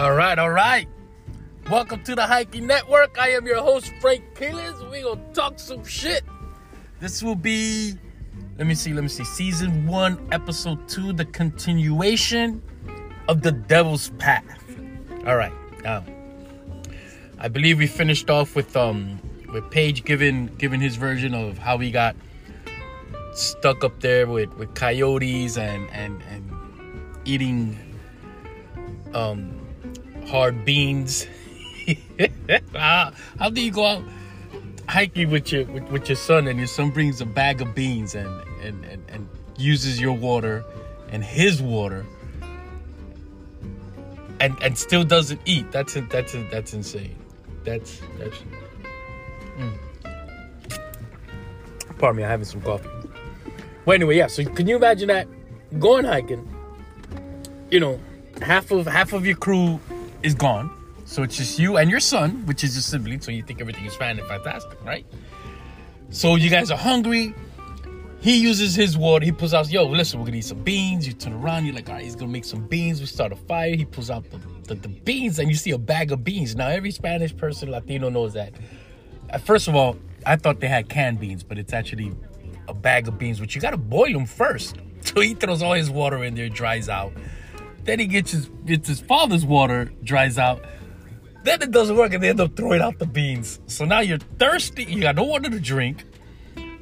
All right, all right. Welcome to the Hiking Network. I am your host, Frank Quiles. We gonna talk some shit. This will be, let me see, let me see, season one, episode two, the continuation of the Devil's Path. All right, now, I believe we finished off with um with Paige giving giving his version of how he got stuck up there with with coyotes and and and eating um hard beans. how, do you go out hiking with your with, with, your son and your son brings a bag of beans and, and and and uses your water and his water and and still doesn't eat? That's that's that's insane. That's that's. Mm. Pardon me, I'm having some coffee. Well, anyway, yeah. So can you imagine that going hiking? You know, half of half of your crew is gone, so it's just you and your son, which is your sibling. So you think everything is fine and fantastic, right? So you guys are hungry. He uses his water. He pulls out, yo, listen, we're gonna eat some beans. You turn around, you're like, all right, he's gonna make some beans. We start a fire. He pulls out the, the, the beans, and you see a bag of beans. Now, every Spanish person, Latino knows that. First of all, I thought they had canned beans, but it's actually a bag of beans, which you gotta boil them first. So he throws all his water in there, dries out. Then he gets his gets his father's water, dries out. Then it doesn't work, and they end up throwing out the beans. So now you're thirsty. You got no water to drink,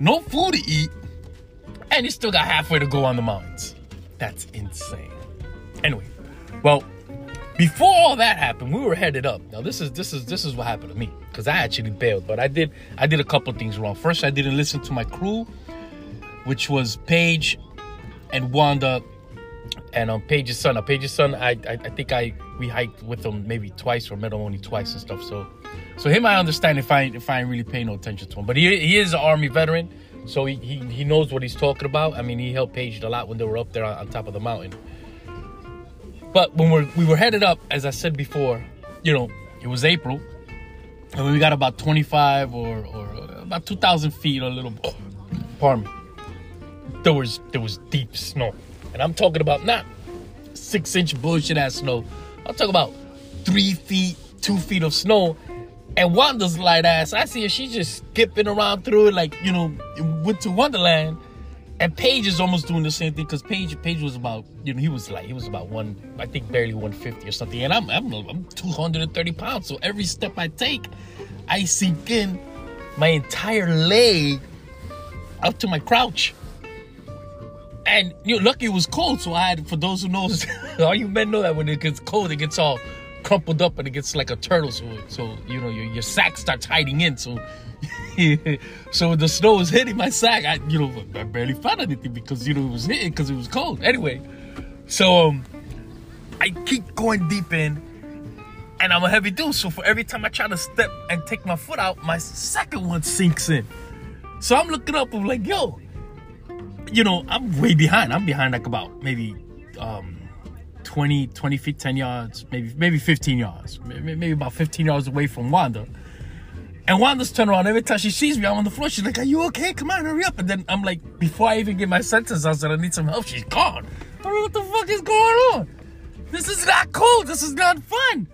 no food to eat, and you still got halfway to go on the mountains. That's insane. Anyway, well, before all that happened, we were headed up. Now this is this is this is what happened to me because I actually bailed, but I did I did a couple things wrong. First, I didn't listen to my crew, which was Paige and Wanda and um Paige's son. Now Paige's son, I, I, I think I we hiked with him maybe twice or met him only twice and stuff. So so him I understand if I if I really paying no attention to him. But he he is an army veteran, so he he, he knows what he's talking about. I mean he helped Paige a lot when they were up there on, on top of the mountain. But when we're we were headed up, as I said before, you know, it was April. And we got about 25 or, or about 2,000 feet, or a little, pardon me. There was there was deep snow and I'm talking about not six inch bullshit ass snow. I'm talking about three feet, two feet of snow. And Wanda's light ass, I see her, she's just skipping around through it like, you know, went to Wonderland. And Paige is almost doing the same thing because Paige, Paige was about, you know, he was like, he was about one, I think barely 150 or something. And I'm, I'm, I'm 230 pounds. So every step I take, I sink in my entire leg up to my crouch. And you know, lucky it was cold, so I had for those who knows, all you men know that when it gets cold, it gets all crumpled up and it gets like a turtle. So, so you know, your, your sack starts hiding in. So, so the snow was hitting my sack. I, you know, I barely found anything because you know it was hitting because it was cold. Anyway, so um, I keep going deep in, and I'm a heavy dude. So for every time I try to step and take my foot out, my second one sinks in. So I'm looking up. I'm like, yo you know, I'm way behind. I'm behind like about maybe um, 20, 20 feet, 10 yards, maybe maybe 15 yards, maybe, maybe about 15 yards away from Wanda. And Wanda's turning around every time she sees me, I'm on the floor. She's like, Are you okay? Come on, hurry up. And then I'm like, before I even get my sentence out, said I need some help. She's gone. I don't know what the fuck is going on. This is not cool. This is not fun.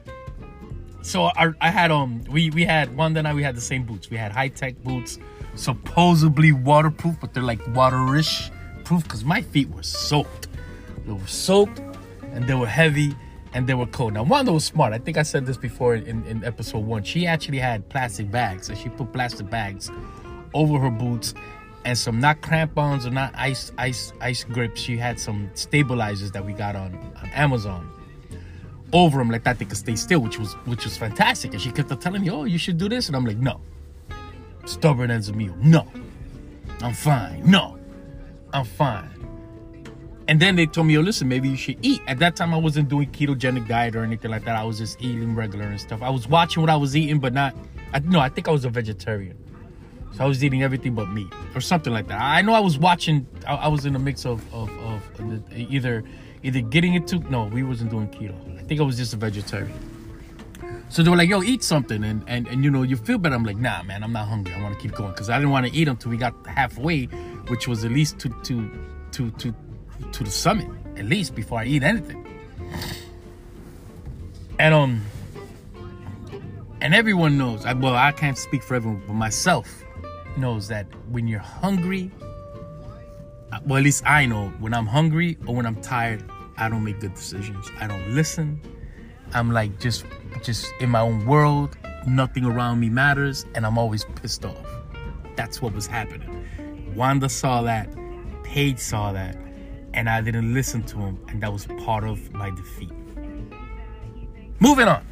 So I, I had um we we had Wanda and I we had the same boots. We had high tech boots supposedly waterproof, but they're like waterish proof because my feet were soaked. They were soaked and they were heavy and they were cold. Now, Wanda was smart. I think I said this before in, in episode one. She actually had plastic bags, so she put plastic bags over her boots and some not crampons or not ice ice ice grips. She had some stabilizers that we got on, on Amazon over them like that they could stay still, which was which was fantastic. And she kept telling me, "Oh, you should do this," and I'm like, "No." Stubborn as a mule. No, I'm fine. No, I'm fine. And then they told me, "Oh, listen, maybe you should eat." At that time, I wasn't doing ketogenic diet or anything like that. I was just eating regular and stuff. I was watching what I was eating, but not. I, no, I think I was a vegetarian. So I was eating everything but meat or something like that. I know I was watching. I, I was in a mix of, of of either either getting into. No, we wasn't doing keto. I think I was just a vegetarian. So they were like, yo, eat something. And, and, and you know, you feel better. I'm like, nah, man, I'm not hungry. I want to keep going. Because I didn't want to eat until we got halfway, which was at least to, to, to, to, to the summit, at least before I eat anything. And um, and everyone knows. I, well, I can't speak for everyone, but myself knows that when you're hungry, uh, well, at least I know when I'm hungry or when I'm tired, I don't make good decisions. I don't listen. I'm like just just in my own world. Nothing around me matters, and I'm always pissed off. That's what was happening. Wanda saw that, Paige saw that, and I didn't listen to him, and that was part of my defeat. Moving on.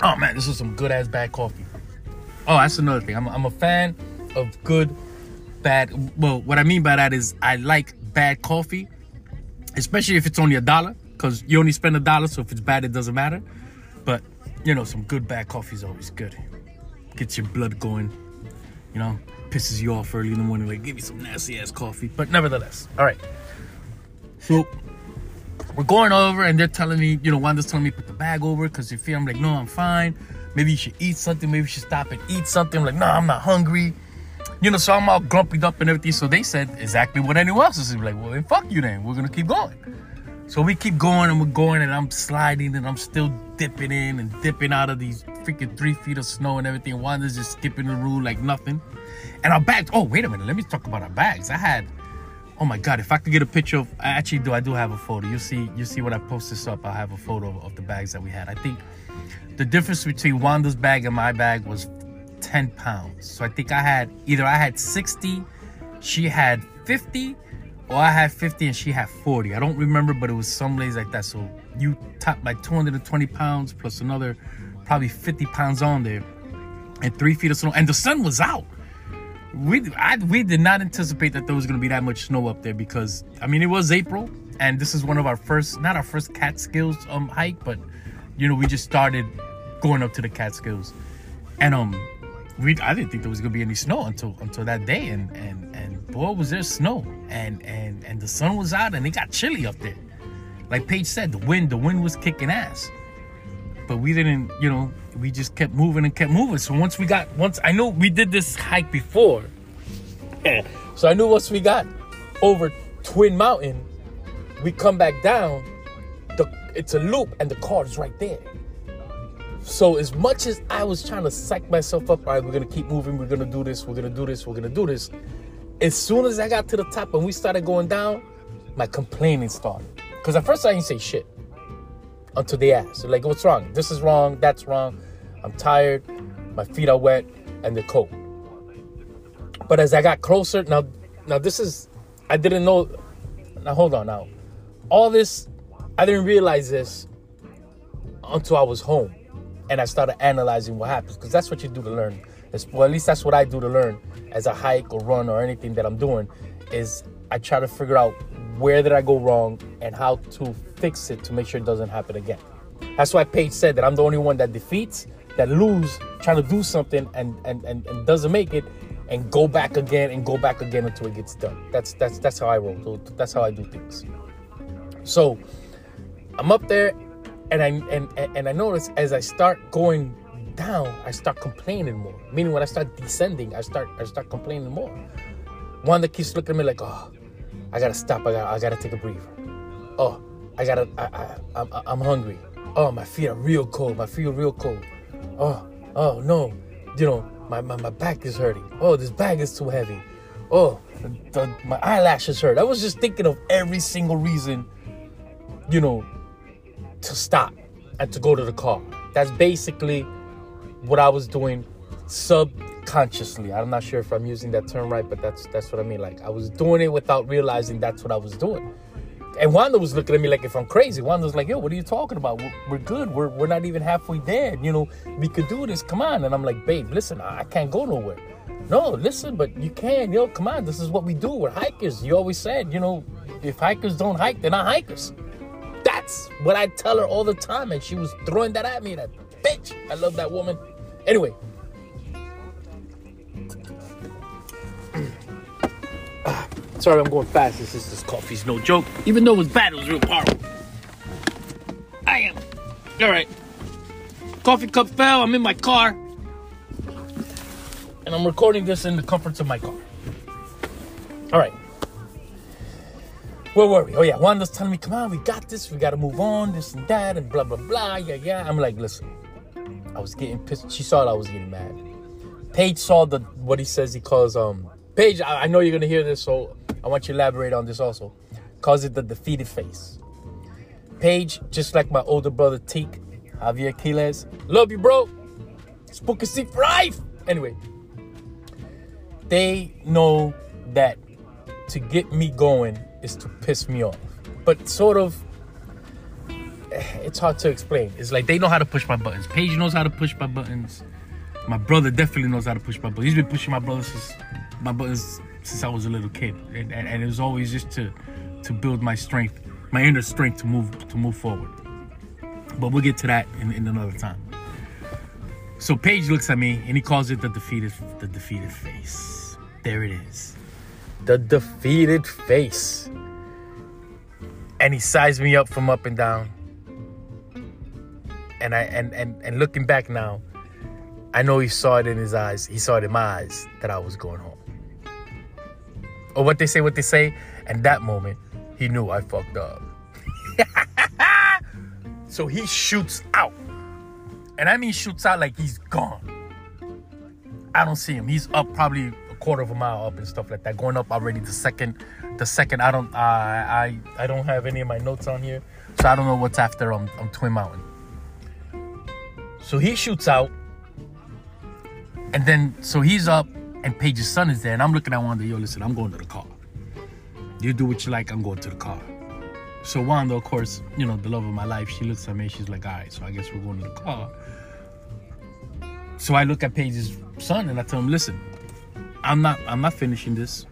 Oh man, this is some good ass bad coffee. Oh, that's another thing. I'm, I'm a fan of good, bad. Well, what I mean by that is I like bad coffee, especially if it's only a dollar, because you only spend a dollar. So if it's bad, it doesn't matter. But you know, some good bad coffee is always good. Gets your blood going. You know, pisses you off early in the morning. Like, give me some nasty ass coffee. But nevertheless, all right. So we're going over and they're telling me, you know, Wanda's telling me put the bag over because you feel I'm like, no, I'm fine. Maybe you should eat something. Maybe you should stop and eat something. I'm like, no, I'm not hungry. You know, so I'm all grumpy up and everything. So they said exactly what anyone else is. Like, well, then fuck you then. We're gonna keep going. So we keep going and we're going and I'm sliding and I'm still dipping in and dipping out of these freaking three feet of snow and everything. Wanda's just skipping the rule like nothing. And our bags, oh, wait a minute. Let me talk about our bags. I had Oh my god, if I could get a picture of I actually do I do have a photo. You'll see you see when I post this up, I'll have a photo of the bags that we had. I think the difference between Wanda's bag and my bag was 10 pounds. So I think I had either I had 60, she had 50, or I had 50 and she had 40. I don't remember, but it was some days like that. So you top like 220 pounds plus another probably 50 pounds on there and three feet of snow. And the sun was out we I, we did not anticipate that there was going to be that much snow up there because I mean it was April and this is one of our first not our first Catskills um hike but you know we just started going up to the Catskills and um we I didn't think there was going to be any snow until until that day and and and boy was there snow and and and the sun was out and it got chilly up there like Paige said the wind the wind was kicking ass but we didn't you know we just kept moving and kept moving. So once we got once I know we did this hike before. so I knew once we got over Twin Mountain, we come back down, the it's a loop and the car is right there. So as much as I was trying to psych myself up, all right, we're gonna keep moving, we're gonna do this, we're gonna do this, we're gonna do this. As soon as I got to the top and we started going down, my complaining started. Because at first I didn't say shit until they ask. like, what's wrong? This is wrong, that's wrong. I'm tired, my feet are wet, and they're cold. But as I got closer, now now this is I didn't know now hold on now. All this I didn't realize this until I was home and I started analyzing what happens because that's what you do to learn. well, at least that's what I do to learn as a hike or run or anything that I'm doing is I try to figure out where did I go wrong and how to fix it to make sure it doesn't happen again. That's why Paige said that I'm the only one that defeats, that lose, trying to do something and and, and, and doesn't make it, and go back again and go back again until it gets done. That's that's that's how I roll. That's how I do things. So I'm up there, and I and and I notice as I start going down, I start complaining more. Meaning when I start descending, I start I start complaining more. One that keeps looking at me like, oh, I gotta stop. I gotta I gotta take a breather. Oh, I gotta I, I I'm, I'm hungry. Oh, my feet are real cold. My feet are real cold. Oh, oh no, you know my, my, my back is hurting. Oh, this bag is too heavy. Oh, the, my eyelashes hurt. I was just thinking of every single reason, you know, to stop and to go to the car. That's basically what I was doing subconsciously. I'm not sure if I'm using that term right, but that's that's what I mean. Like I was doing it without realizing that's what I was doing. And Wanda was looking at me like if I'm crazy. Wanda was like, yo, what are you talking about? We're, we're, good. We're, we're not even halfway there. You know, we could do this. Come on. And I'm like, babe, listen, I can't go nowhere. No, listen, but you can. Yo, come on. This is what we do. We're hikers. You always said, you know, if hikers don't hike, they're not hikers. That's what I tell her all the time. And she was throwing that at me. That bitch. I love that woman. Anyway, Sorry, I'm going fast. This is this coffee's no joke. Even though it was bad, it was real powerful. I am. All right. Coffee cup fell. I'm in my car. And I'm recording this in the comforts of my car. All right. Where were we? Oh yeah, Wanda's telling me, come on, we got this, we gotta move on, this and that, and blah blah blah. Yeah, yeah. I'm like, listen, I was getting pissed. She saw that I was getting mad. Paige saw the what he says he calls um Paige, I, I know you're gonna hear this, so I want you to elaborate on this also. Calls it the defeated face. Paige, just like my older brother Teak, Javier Quiles. Love you, bro. Spooky Seek for life. Anyway, they know that to get me going is to piss me off. But sort of, eh, it's hard to explain. It's like they know how to push my buttons. Paige knows how to push my buttons. My brother definitely knows how to push my buttons. He's been pushing my buttons since my buttons since I was a little kid, and, and, and it was always just to to build my strength, my inner strength to move to move forward. But we'll get to that in, in another time. So Paige looks at me and he calls it the defeated the defeated face. There it is. The defeated face. And he sized me up from up and down. And I and and, and looking back now, I know he saw it in his eyes. He saw it in my eyes that I was going home. Or what they say, what they say. And that moment, he knew I fucked up. so he shoots out. And I mean shoots out like he's gone. I don't see him. He's up probably quarter of a mile up and stuff like that. Going up already the second the second I don't I I I don't have any of my notes on here. So I don't know what's after on, on Twin Mountain. So he shoots out. And then so he's up and Paige's son is there. And I'm looking at Wanda, yo, listen, I'm going to the car. You do what you like, I'm going to the car. So Wanda, of course, you know, the love of my life, she looks at me, she's like, all right, so I guess we're going to the car. So I look at Paige's son and I tell him, listen, I'm not I'm not finishing this.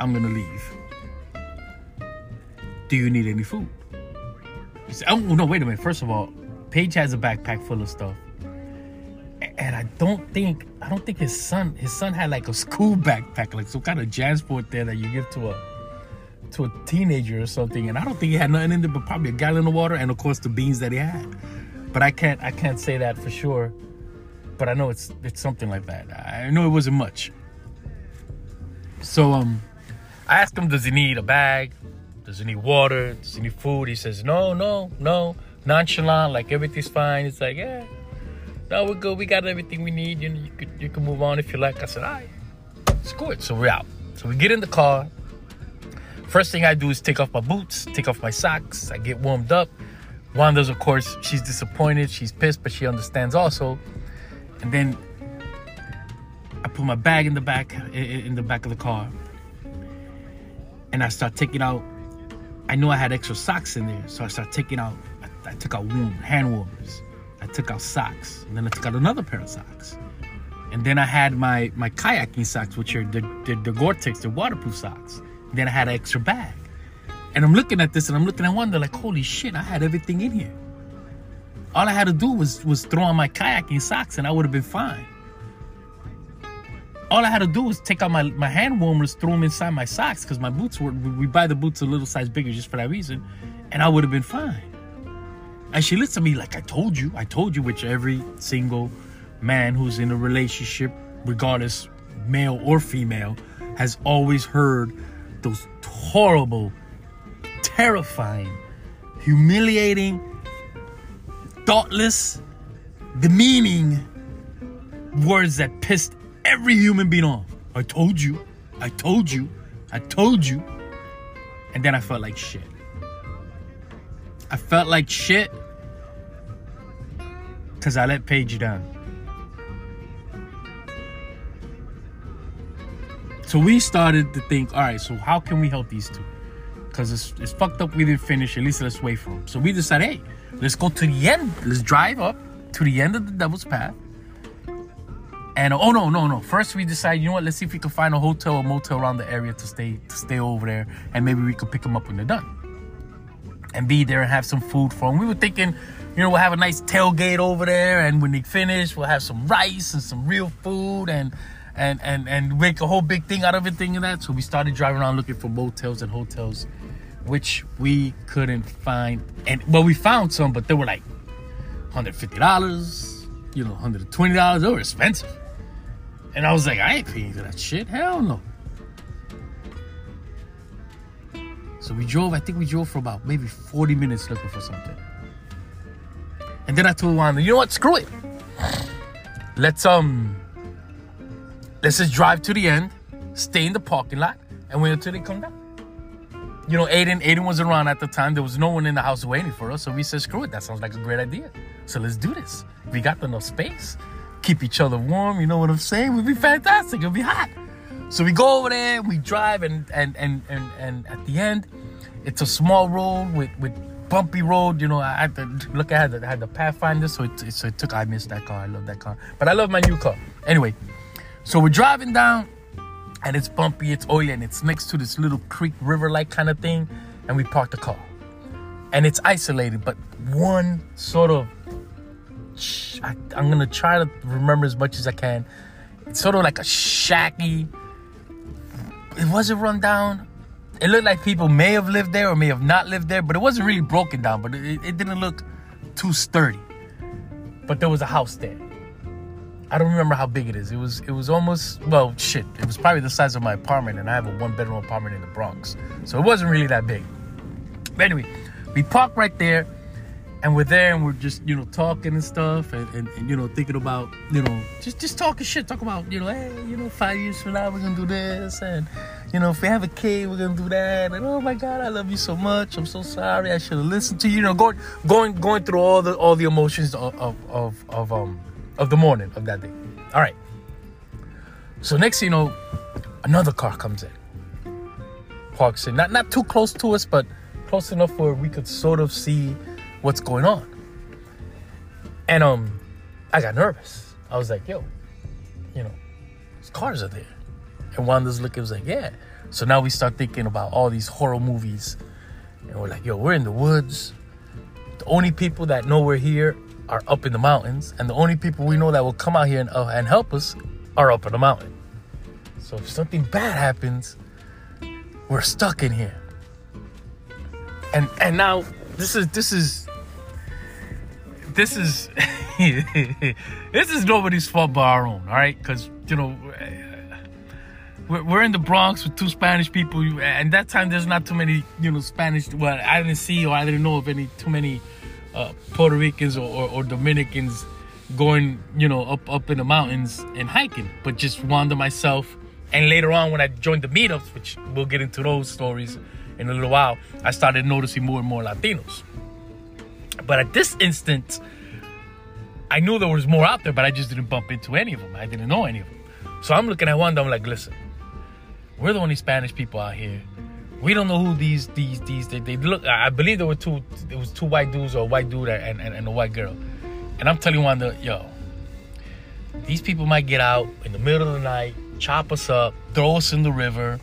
I'm gonna leave. Do you need any food? He said, oh no, wait a minute. First of all, Paige has a backpack full of stuff. And I don't think I don't think his son his son had like a school backpack, like some kind of JanSport there that you give to a to a teenager or something. And I don't think he had nothing in there but probably a gallon of water and of course the beans that he had. But I can't I can't say that for sure. But I know it's it's something like that. I know it wasn't much. So um I asked him, does he need a bag? Does he need water? Does he need food? He says, no, no, no. Nonchalant, like everything's fine. It's like, yeah, no, we're good. We got everything we need. You know, you could you can move on if you like. I said, all right, it's good. So we're out. So we get in the car. First thing I do is take off my boots, take off my socks. I get warmed up. Wanda's, of course, she's disappointed. She's pissed, but she understands also. And then I put my bag in the back in the back of the car, and I start taking out. I knew I had extra socks in there, so I start taking out. I, took out warm hand warmers. I took out socks, and then I took out another pair of socks, and then I had my my kayaking socks, which are the the, the Gore-Tex, the waterproof socks. And then I had an extra bag, and I'm looking at this, and I'm looking at Wanda like, holy shit, I had everything in here. All I had to do was was throw on my kayaking socks, and I would have been fine all I had to do was take out my, my hand warmers, throw them inside my socks because my boots were, we buy the boots a little size bigger just for that reason, and I would have been fine. And she looks at me like, I told you, I told you, which every single man who's in a relationship, regardless male or female, has always heard those horrible, terrifying, humiliating, thoughtless, demeaning words that pissed every human being off. I told you, I told you, I told you. And then I felt like shit. I felt like shit because I let Paige down. So we started to think, all right, so how can we help these two? Because it's, it's fucked up we didn't finish, at least let's wait for them. So we decided, hey, let's go to the end. Let's drive up to the end of the Devil's Path and oh no, no, no. First we decided, you know what? Let's see if we can find a hotel or motel around the area to stay to stay over there, and maybe we could pick them up when they're done, and be there and have some food for them. We were thinking, you know, we'll have a nice tailgate over there, and when they finish, we'll have some rice and some real food, and and and and make a whole big thing out of everything and that. So we started driving around looking for motels and hotels, which we couldn't find. And well, we found some, but they were like hundred fifty dollars, you know, hundred twenty dollars. They were expensive. And I was like, I ain't paying for that shit. Hell no. So we drove, I think we drove for about maybe 40 minutes looking for something. And then I told Wanda, you know what? Screw it. Let's um let's just drive to the end, stay in the parking lot, and wait until they come down. You know, Aiden, Aiden was around at the time. There was no one in the house waiting for us. So we said, screw it. That sounds like a great idea. So let's do this. We got enough space. Keep each other warm. You know what I'm saying? We'd be fantastic. It'll be hot. So we go over there, we drive, and and and and, and at the end, it's a small road with with bumpy road. You know, I had to look. I had had the Pathfinder, so it, so it took. I missed that car. I love that car, but I love my new car. Anyway, so we're driving down, and it's bumpy, it's oily, and it's next to this little creek, river-like kind of thing, and we parked the car, and it's isolated, but one sort of. I, I'm gonna try to remember as much as I can. It's sort of like a shacky. It wasn't run down it looked like people may have lived there or may have not lived there, but it wasn't really broken down. But it, it didn't look too sturdy. But there was a house there. I don't remember how big it is. It was it was almost well shit. It was probably the size of my apartment, and I have a one bedroom apartment in the Bronx, so it wasn't really that big. But anyway, we parked right there and we're there and we're just you know talking and stuff and, and, and, you know thinking about you know just just talking shit talk about you know hey you know five years from now we're gonna do this and you know if we have a kid we're gonna do that and oh my god i love you so much i'm so sorry i should have listened to you you know going going going through all the all the emotions of of of, of um of the morning of that day all right so next you know another car comes in parks in not not too close to us but close enough where we could sort of see what's going on. And um, I got nervous. I was like, yo, you know, these cars are there. And Wanda's looking was like, yeah. So now we start thinking about all these horror movies. And we're like, yo, we're in the woods. The only people that know we're here are up in the mountains. And the only people we know that will come out here and, uh, and help us are up in the mountain. So if something bad happens, we're stuck in here. And and now this is this is this is this is nobody's fault but our own, all right? Because you know we're, we're in the Bronx with two Spanish people, and that time there's not too many, you know, Spanish. Well, I didn't see or I didn't know of any too many uh, Puerto Ricans or, or, or, Dominicans going, you know, up up in the mountains and hiking. But just wander myself, and later on when I joined the meetups, which we'll get into those stories in a little while, I started noticing more and more Latinos. But at this instant, I knew there was more out there, but I just didn't bump into any of them. I didn't know any of them. So I'm looking at one, I'm like, listen, we're the only Spanish people out here. We don't know who these these these they, they look. I believe there were two. It was two white dudes or a white dude and, and, and a white girl. And I'm telling Wanda, yo, these people might get out in the middle of the night, chop us up, throw us in the river,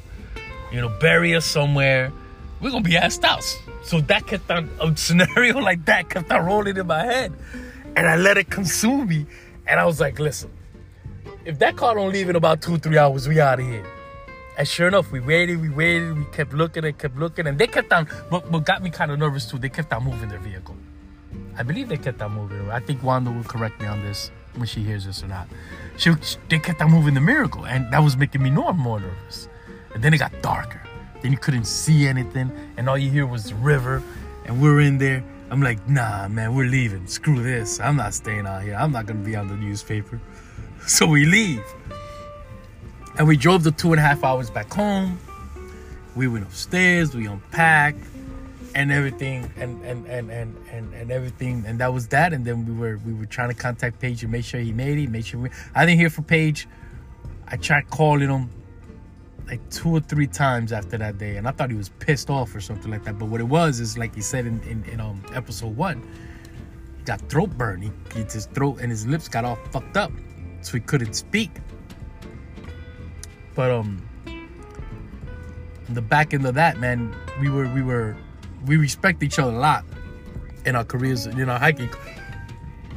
you know, bury us somewhere. We're gonna be asked out. So that kept on a scenario like that kept on rolling in my head. And I let it consume me. And I was like, listen, if that car don't leave in about two, three hours, we out of here. And sure enough, we waited, we waited, we kept looking and kept looking. And they kept on, what, what got me kind of nervous too, they kept on moving their vehicle. I believe they kept on moving. I think Wanda will correct me on this when she hears this or not. She, they kept on moving the miracle, and that was making me more more nervous. And then it got darker. Then you couldn't see anything, and all you hear was the river, and we're in there. I'm like, nah, man, we're leaving. Screw this. I'm not staying out here. I'm not gonna be on the newspaper. So we leave. And we drove the two and a half hours back home. We went upstairs, we unpacked and everything and and, and, and, and and everything and that was that and then we were we were trying to contact Paige and make sure he made it, make sure we I didn't hear from Paige. I tried calling him like two or three times after that day, and I thought he was pissed off or something like that. But what it was is like he said in in, in um episode one, he got throat burn. He, he his throat and his lips got all fucked up, so he couldn't speak. But um, the back end of that, man, we were we were we respect each other a lot in our careers, you know, hiking,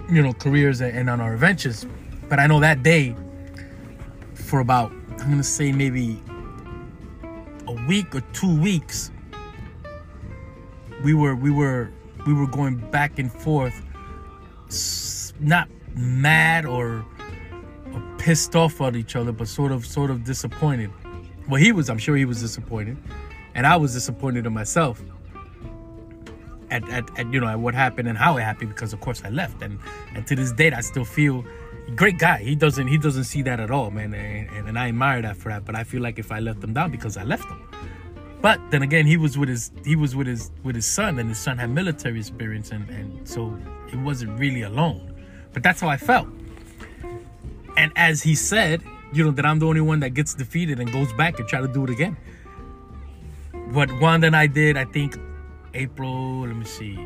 you know, careers and on our adventures. But I know that day, for about I'm gonna say maybe a week or two weeks, we were we were we were going back and forth, not mad or, or pissed off at each other, but sort of sort of disappointed. Well, he was. I'm sure he was disappointed, and I was disappointed in myself at, at, at you know at what happened and how it happened because of course I left and and to this date I still feel great guy he doesn't he doesn't see that at all man and, and, I admire that for that but I feel like if I left him down because I left him but then again he was with his he was with his with his son and his son had military experience and and so he wasn't really alone but that's how I felt and as he said you know that I'm the only one that gets defeated and goes back and try to do it again what Wanda and I did I think April, let me see.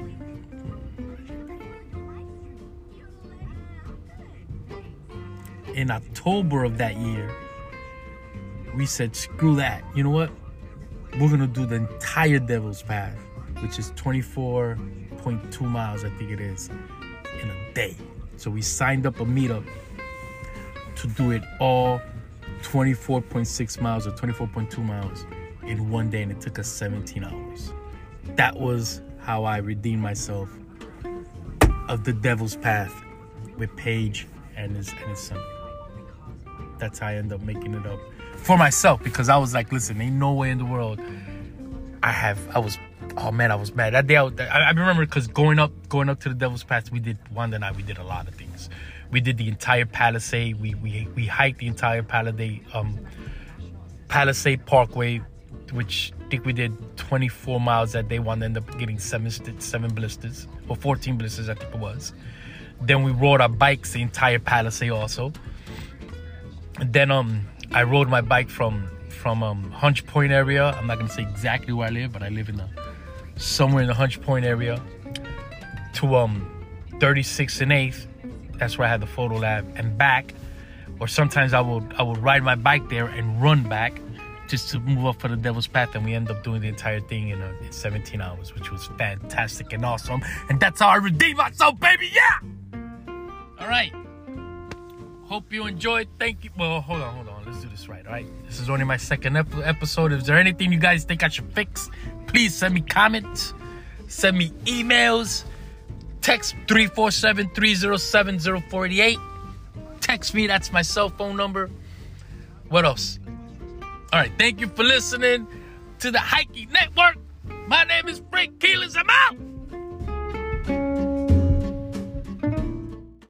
In October of that year, we said, screw that. You know what? We're gonna do the entire Devil's Path, which is 24.2 miles, I think it is, in a day. So we signed up a meetup to do it all 24.6 miles or 24.2 miles in one day, and it took us 17 hours that was how I redeemed myself of the devil's path with Paige and his and his son. That's how I end up making it up for myself because I was like, listen, ain't no way in the world I have. I was, oh man, I was mad that day. I, I remember because going up, going up to the devil's path, we did one night. We did a lot of things. We did the entire Palisade. We we we hiked the entire Palisade um Palisade Parkway, which I think we did 24 miles that day. One ended up getting seven seven blisters or 14 blisters, I think it was. Then we rode our bikes the entire Palisade also. And then um I rode my bike from from um Hunts Point area. I'm not gonna say exactly where I live, but I live in the somewhere in the Hunts Point area to um 36 and 8th. That's where I had the photo lab and back. Or sometimes I would I would ride my bike there and run back just to move up for the devil's path and we end up doing the entire thing in, uh, in 17 hours which was fantastic and awesome. And that's how i redeem myself baby yeah! All right. Hope you enjoyed. Thank you. Well hold on hold on. Let's do this right all right? This is only my second ep- episode. Is there anything you guys think i should fix? Please send me comments. Send me emails text 347-307-0488 text me that's my cell phone number what else all right, thank you for listening to the Hiking Network. My name is Frank Quiles. I'm out.